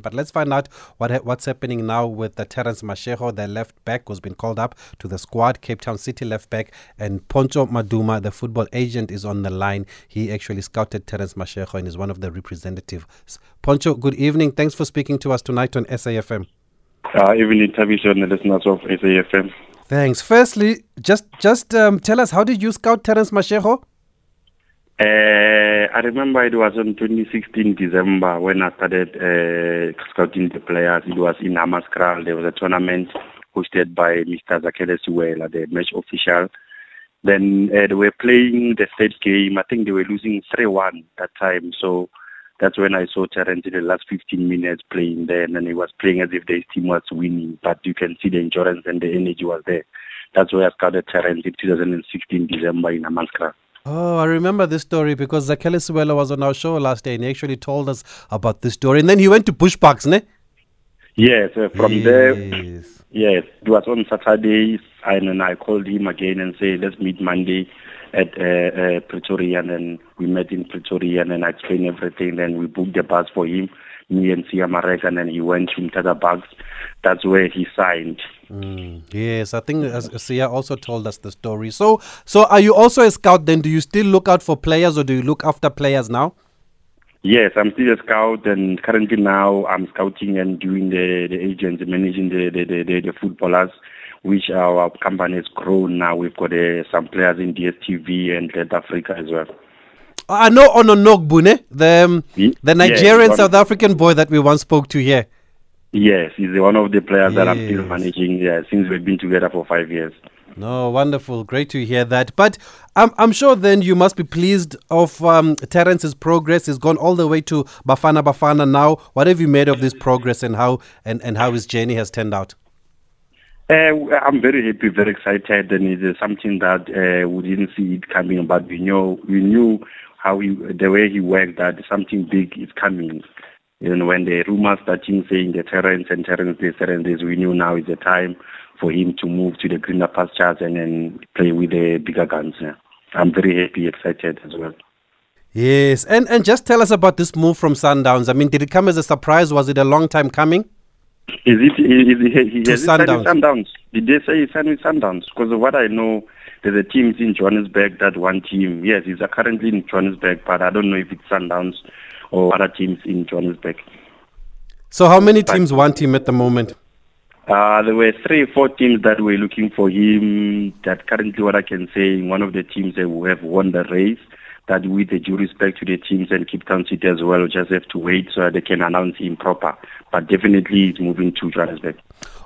But let's find out what what's happening now with the Terence Mashego, the left back, who's been called up to the squad. Cape Town City left back, and Poncho Maduma, the football agent, is on the line. He actually scouted Terence Mashego and is one of the representatives. Poncho, good evening. Thanks for speaking to us tonight on SAFM. Uh, evening, television listeners of SAFM. Thanks. Firstly, just just um, tell us how did you scout Terence Mashego? Uh, I remember it was on 2016 December when I started uh, scouting the players. It was in Hammanskraal. There was a tournament hosted by Mr. Zakele Siwela, the match official. Then uh, they were playing the third game. I think they were losing 3-1 that time. So that's when I saw Terence in the last 15 minutes playing there. And then he was playing as if the team was winning. But you can see the endurance and the energy was there. That's why I scouted Terence in 2016 December in Hammanskraal. Oh, I remember this story because Zakele Siwela was on our show last day and he actually told us about this story. And then he went to Bushbucks, ne? Yes, uh, from yes. there. Yes, it was on Saturday, and then I called him again and said, let's meet Monday at uh, uh, Pretoria. And then we met in Pretoria and then I explained everything. Then we booked the bus for him, me and Sia Marek, and then he went to Mthatha Bucks. That's where he signed. Mm, yes, I think Sia also told us the story. So, so are you also a scout then? Do you still look out for players or do you look after players now? Yes, I'm still a scout, and currently now I'm scouting and doing the, the agents, managing the, the, the, the footballers, which our company has grown now. We've got uh, some players in DSTV and South Africa as well. I know Ononogbune, the, um, the Nigerian yes, South African boy that we once spoke to here. Yes, he's one of the players yes. that I'm still managing yeah, since we've been together for five years. No, wonderful. Great to hear that. But I'm, I'm sure then you must be pleased of um, Terence's progress. He's gone all the way to Bafana Bafana now. What have you made of this progress and how and, and how his journey has turned out? Uh, I'm very happy, very excited, and it is something that uh, we didn't see it coming, but we knew we knew how he, the way he worked that something big is coming. You know, when the rumors starting saying the Terence and Terence this, Terence this, we knew now is the time for him to move to the greener pastures and then play with the bigger guns. Yeah. I'm very happy, excited as well. Yes, and and just tell us about this move from Sundowns. I mean, did it come as a surprise? Was it a long time coming? Is it? Is it he, to Sundowns. Sundowns? Did they say he signed with Sundowns? Because of what I know, there's a team in Johannesburg. That one team, yes, he's currently in Johannesburg, but I don't know if it's Sundowns or other teams in Johannesburg. So, how many teams want him at the moment? Uh, there were three, four teams that were looking for him. That currently, what I can say, one of the teams that have won the race. That, with the due respect to the teams and Cape Town City as well, just have to wait so they can announce him proper. But definitely, he's moving to Johannesburg.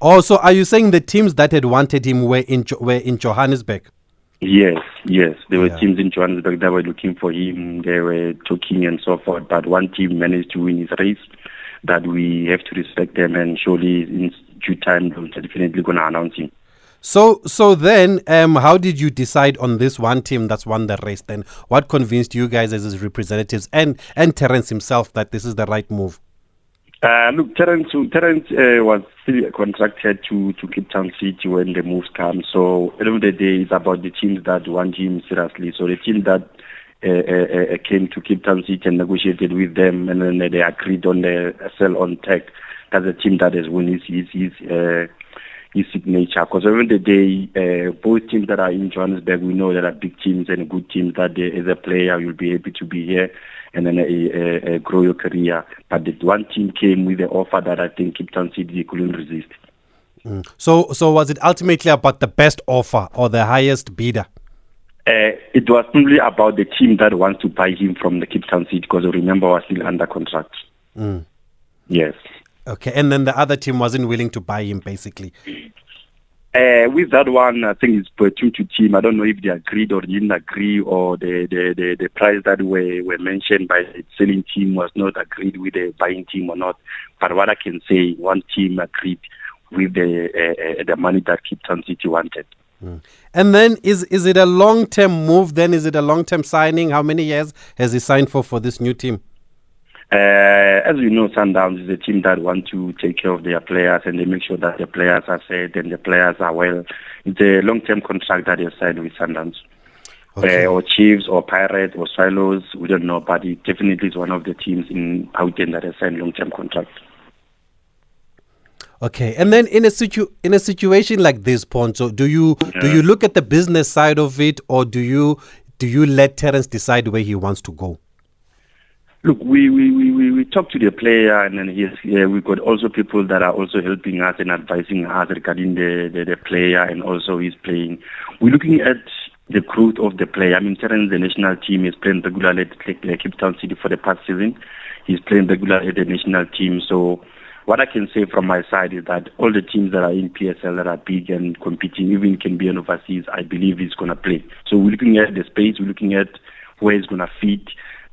Also, are you saying the teams that had wanted him were in were in Johannesburg? Yes, yes. There were yeah. teams in Johannesburg that were looking for him. They were talking and so forth. But one team managed to win his race. That we have to respect them, and surely in due time they're definitely going to announce him. So, so then, um, how did you decide on this one team that's won the race? Then, what convinced you guys as his representatives and and Terence himself that this is the right move? Uh, look, Terence, Terence uh, was still contracted to, to Cape Town City when the moves come. So end of the day, it's about the teams that want him seriously. So the team that uh, uh, uh, came to Cape Town City and negotiated with them, and then they agreed on the sell on tech. That's a team that has won his his his, uh, his signature. Because at the end of the day, both teams that are in Johannesburg, we know that are big teams and good teams. That they, as a player, you'll be happy to be here and then a, a, grow your career. But the one team came with the offer that I think Cape Town City couldn't resist. Mm. So, so was it ultimately about the best offer or the highest bidder? Uh, it was simply about the team that wants to buy him from the Cape Town City because remember, was still under contract. Mm. Yes. Okay, and then the other team wasn't willing to buy him, basically. Uh, with that one, I think it's per team to team. I don't know if they agreed or didn't agree, or the the, the, the price that were, were mentioned by the selling team was not agreed with the buying team or not. But what I can say, one team agreed with the uh, uh the money that Cape Town City wanted. Mm. And then, is is it a long term move? Then is it a long term signing? How many years has he signed for for this new team? Uh, as you know, Sundowns is a team that want to take care of their players and they make sure that the players are safe and the players are well. It's a long-term contract that is signed with Sundowns. Okay. Uh, or Chiefs or Pirates or Swallows, we don't know, but it definitely is one of the teams in Gauteng that has signed long-term contracts. Okay, and then in a situ in a situation like this, Poncho, do you yeah. do you look at the business side of it, or do you do you let Terence decide where he wants to go? Look, we, we, we, we talk to the player, and then yeah, we've got also people that are also helping us and advising us regarding the, the, the player and also his playing. We're looking at the growth of the player. I mean, Terence, the national team, is playing regularly at uh, Cape Town City for the past season. He's playing regularly at the national team. So what I can say from my side is that all the teams that are in PSL that are big and competing, even can be an overseas, I believe he's going to play. So we're looking at the space, we're looking at where he's going to fit.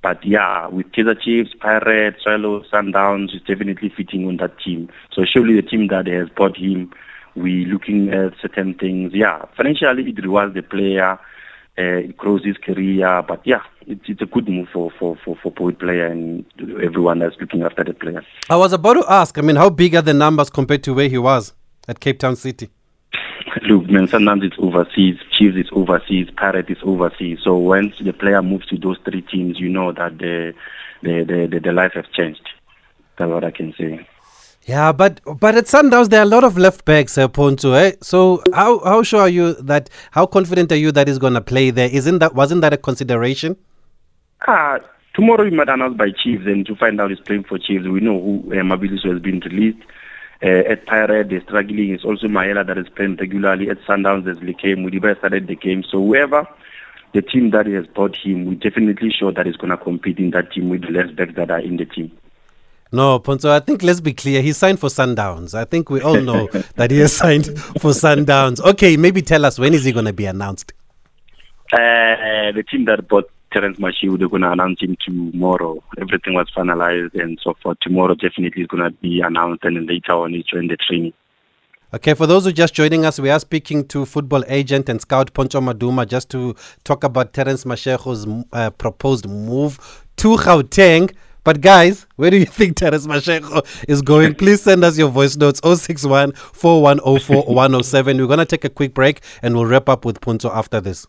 But yeah, with Kaizer Chiefs, Pirates, Swallows, Sundowns, he's definitely fitting on that team. So surely the team that has bought him, we're looking at certain things. Yeah, financially it rewards the player uh, it grows his career. But yeah, it's, it's a good move for, for, for, for Poet player and everyone that's looking after the player. I was about to ask, I mean, how big are the numbers compared to where he was at Cape Town City? Look, man, sometimes it's overseas, Chiefs is overseas, Pirate is overseas. So once the player moves to those three teams, you know that the the the, the, the life has changed. That's what I can say. Yeah, but but at Sundowns there are a lot of left backs, uh, Poncho. Eh? So how how sure are you that how confident are you that he's going to play there? Isn't that wasn't that a consideration? Ah, tomorrow we might announce by Chiefs, and to find out he's playing for Chiefs, we know who uh, Mabiliso has been released. Uh, at Pirate, they're struggling. It's also Mahela that is playing regularly. At Sundowns, there's Leke Mudiba started the game. So whoever the team that has bought him, we're definitely sure that he's going to compete in that team with the left backs that are in the team. No, Poncho, I think let's be clear. He signed for Sundowns. I think we all know that he has signed for Sundowns. Okay, maybe tell us when is he going to be announced? Uh, the team that bought Terence Mashego, they're going to announce him tomorrow. Everything was finalized and so forth. Tomorrow definitely is going to be announced and then later on he join the training. Okay, for those who are just joining us, we are speaking to football agent and scout Poncho Maduma just to talk about Terence Mashego's uh, proposed move to Gauteng. But guys, where do you think Terence Mashego is going? Please send us your voice notes 061 4104 107. We're going to take a quick break and we'll wrap up with Poncho after this.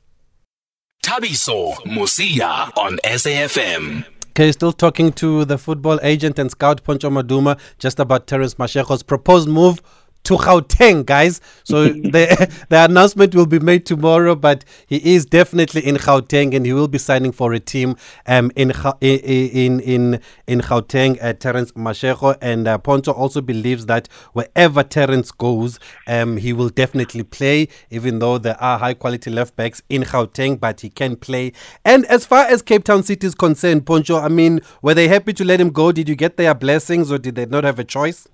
Thabiso Mosia on SAFM. Okay, still talking to the football agent and scout Poncho Maduma just about Terence Mashego's proposed move to Gauteng, guys. So the the announcement will be made tomorrow, but he is definitely in Gauteng and he will be signing for a team um in in in in Gauteng. Uh, Terence Mashego and uh, Poncho also believes that wherever Terence goes, um he will definitely play, even though there are high quality left backs in Gauteng, but he can play. And as far as Cape Town City is concerned, Poncho, I mean, were they happy to let him go? Did you get their blessings, or did they not have a choice?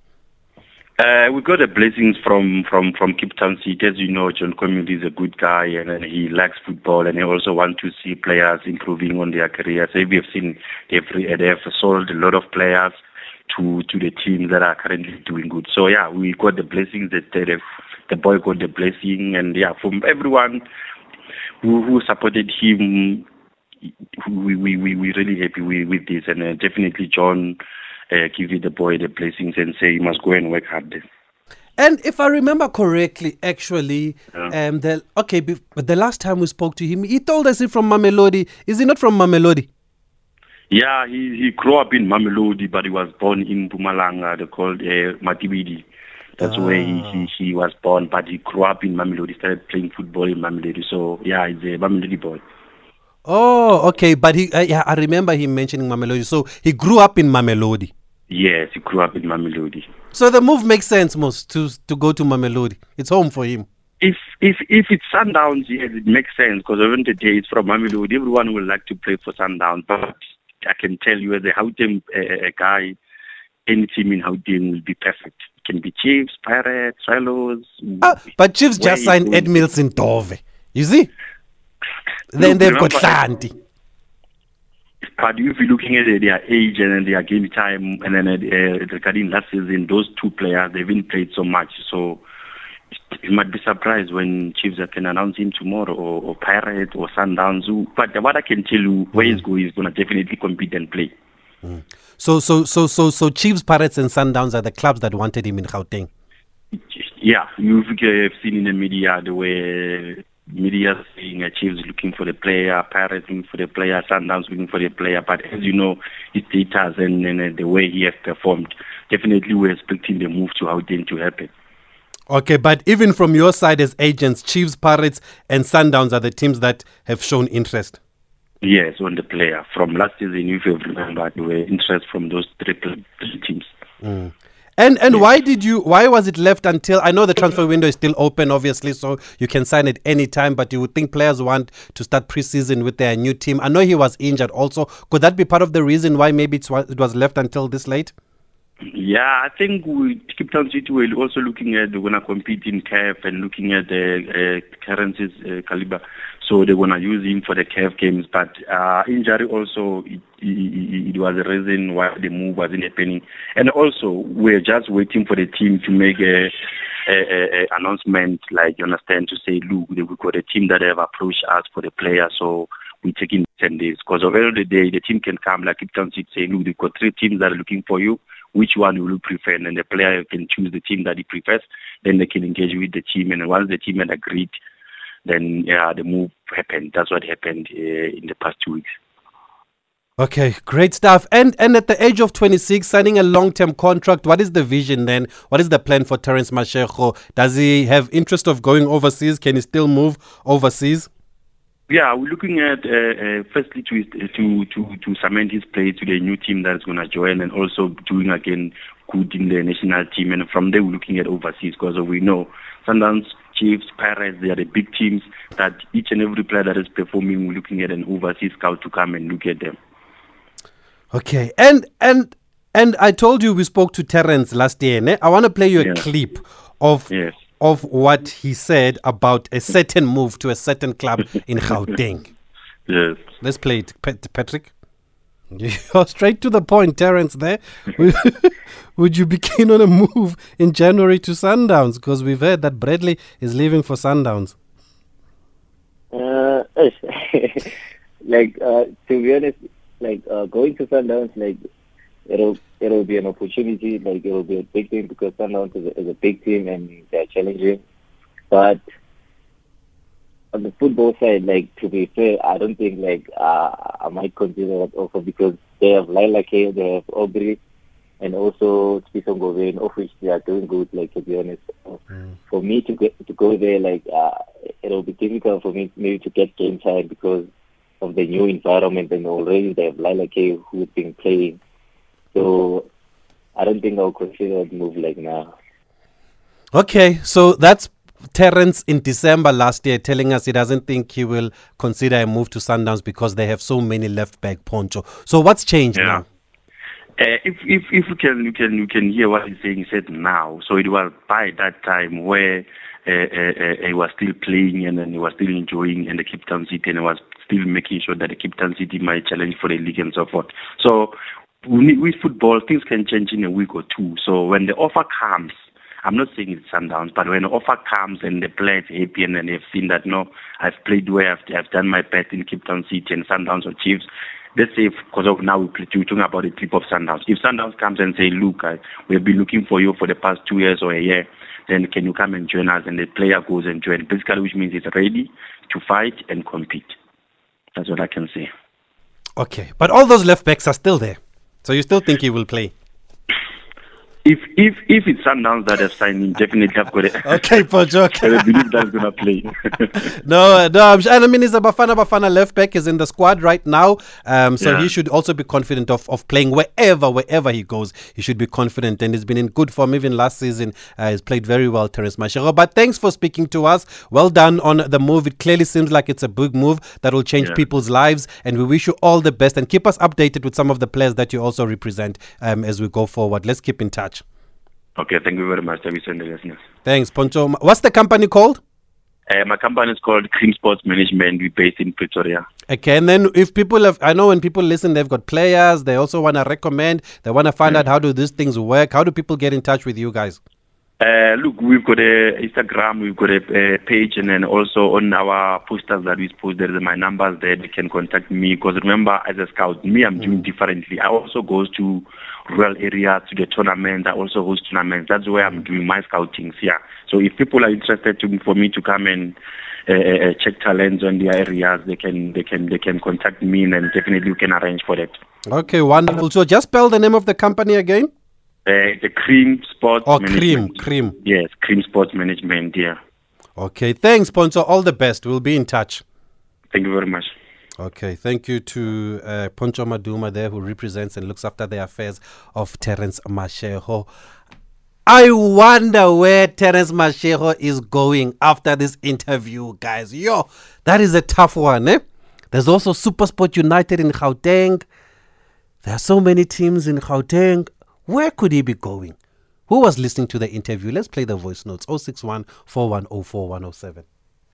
Uh, we got the blessings from, from, from Cape Town City. As you know, John Comitis is a good guy and, and he likes football and he also wants to see players improving on their careers. So we have seen they've, they have sold a lot of players to, to the teams that are currently doing good. So yeah, we got the blessings that have, the boy got the blessing and yeah, from everyone who, who supported him, we, we, we, we're really happy with, with this and uh, definitely John uh, give you the boy the blessings and say you must go and work hard. And if I remember correctly, actually, yeah. um, the okay, but the last time we spoke to him, he told us he's from Mamelodi. Is he not from Mamelodi? Yeah, he he grew up in Mamelodi, but he was born in Mpumalanga. They called uh, Matibidi. That's ah. where he, he, he was born, but he grew up in Mamelodi. Started playing football in Mamelodi. So yeah, he's a Mamelodi boy. Oh, okay. But he, uh, yeah, I remember him mentioning Mamelodi. So he grew up in Mamelodi. Yes, he grew up in Mamelodi. So the move makes sense, most to to go to Mamelodi. It's home for him. If if if it's Sundowns, yes, it makes sense because even today it's from Mamelodi. Everyone would like to play for Sundowns, but I can tell you as a Gauteng uh, guy, any team in Gauteng will be perfect. It can be Chiefs, Pirates, Swallows. Ah, but Chiefs just signed Ed Mills in Dove. You see? Then they've got Santi. But if you're looking at their age and their game time, and then uh, regarding last season, those two players, they've been played so much. So you might be surprised when Chiefs can announce him tomorrow, or, or Pirate, or Sundowns. But what I can tell you, where he's going, he's going to definitely compete and play. Mm. So, so, so, so, so, Chiefs, Pirates, and Sundowns are the clubs that wanted him in Gauteng. Yeah, you've seen in the media the way media saying Chiefs looking for the player, Pirates looking for the player, Sundowns looking for the player. But as you know, his data and, and the way he has performed, definitely we're expecting the move to Gauteng to happen. Okay, but even from your side as agents, Chiefs, Pirates, and Sundowns are the teams that have shown interest. Yes, on the player. From last season, if you remember, there were interest from those three, three teams. Mm. And and why did you why was it left until I know the transfer window is still open obviously so you can sign at any time but you would think players want to start preseason with their new team. I know he was injured also. Could that be part of the reason why maybe it was left until this late? Yeah, I think we Cape Town City were also looking at they're gonna compete in CAF and looking at the uh, currencies uh, caliber. So they're gonna use him for the CAF games. But uh, injury also it, it, it was the reason why the move wasn't happening. And also we're just waiting for the team to make a, a, a, a announcement, like you understand, to say, look, we've got a team that have approached us for the player. So we're taking 10 days. Because at the day, the team can come, like Cape Town City, say, look, they've got three teams that are looking for you which one will you prefer, and then the player can choose the team that he prefers. Then they can engage with the team, and once the team had agreed, then yeah, the move happened. That's what happened uh, in the past two weeks. Okay, great stuff. And and at the age of 26, signing a long-term contract, what is the vision then? What is the plan for Terence Mashego? Does he have interest of going overseas? Can he still move overseas? Yeah, we're looking at uh, uh, firstly to to to to cement his place to the new team that's going to join, and also doing again good in the national team. And from there, we're looking at overseas because we know Sundowns, Chiefs, Pirates, they are the big teams that each and every player that is performing, we're looking at an overseas scout to come and look at them. Okay, and and and I told you we spoke to Terence last year. Ne? I want to play you a yeah. clip of yes of what he said about a certain move to a certain club in Gauteng. Yes. Let's play it, Patrick. You're straight to the point, Terence. There, would you be keen on a move in January to Sundowns? Because we've heard that Bradley is leaving for Sundowns. Uh, like uh, to be honest, like uh, going to Sundowns, like it'll it'll be an opportunity. Like it'll be a big thing because Sundowns is a, is a big team and they're challenging. But on the football side, like to be fair, I don't think like uh, I might consider that also because they have Lakay, they have Aubrey, and also Tspiso Ngobeni, of which they are doing good. Like to be honest, mm. for me to get to go there, like uh, it'll be difficult for me maybe to get game time because of the new environment and already they have Lakay who's been playing. So I don't think I'll consider a move like now. Okay, so that's Terence in December last year telling us he doesn't think he will consider a move to Sundowns because they have so many left back poncho. So what's changed yeah. now? Uh, if if if you can you can you can hear what he's saying, he said now. So it was by that time where uh, uh, uh he was still playing and then he was still enjoying and the Cape Town City and he was still making sure that the Cape Town City might challenge for the league and so forth. So with football, things can change in a week or two. So when the offer comes, I'm not saying it's Sundowns, but when the offer comes and the player is happy and they've seen that, no, I've played well, I've, I've done my best in Cape Town City and Sundowns or Chiefs, let's say because of now we're talking about the clip of Sundowns. If Sundowns comes and say, look, I, we've been looking for you for the past two years or a year, then can you come and join us? And the player goes and joins, basically, which means he's ready to fight and compete. That's what I can say. Okay, but all those left backs are still there. So you still think he will play? If if if it's Sundowns that have signed him, definitely I've got it. okay, Pojo. Okay. I believe that's gonna play. no, no, I'm sure, and I mean, he's a Bafana Bafana left back is in the squad right now, um, so yeah. he should also be confident of, of playing wherever wherever he goes. He should be confident, and he's been in good form even last season. Uh, he's played very well, Terence Mashego. But thanks for speaking to us. Well done on the move. It clearly seems like it's a big move that will change yeah. people's lives, and we wish you all the best. And keep us updated with some of the players that you also represent um, as we go forward. Let's keep in touch. Okay, thank you very much, Thabiso and the listeners. Thanks, Poncho. What's the company called? Uh, my company is called Cream Sports Management. We're based in Pretoria. Okay, and then if people have, I know when people listen, they've got players, they also want to recommend, they want to find mm. out how do these things work. How do people get in touch with you guys? Uh, look, we've got a Instagram, we've got a, a, page, and then also on our posters that we post, there is my numbers there. They can contact me because remember, as a scout, me, I'm mm. doing differently. I also goes to rural areas to the tournaments. I also host tournaments. That's where I'm doing my scouting here. So if people are interested to, for me to come and uh, check talents on their areas, they can they can they can contact me and definitely we can arrange for that. Okay, wonderful. So just spell the name of the company again. Uh, the Cream Sports Oh, Cream, Management. Cream. Yes, Cream Sports Management, yeah. Okay, thanks, Poncho. All the best. We'll be in touch. Thank you very much. Okay, thank you to uh, Poncho Maduma there, who represents and looks after the affairs of Terence Mashego. I wonder where Terence Mashego is going after this interview, guys. Yo, that is a tough one, eh? There's also Supersport United in Gauteng. There are so many teams in Gauteng. Where could he be going? Who was listening to the interview? Let's play the voice notes 061 4104 107.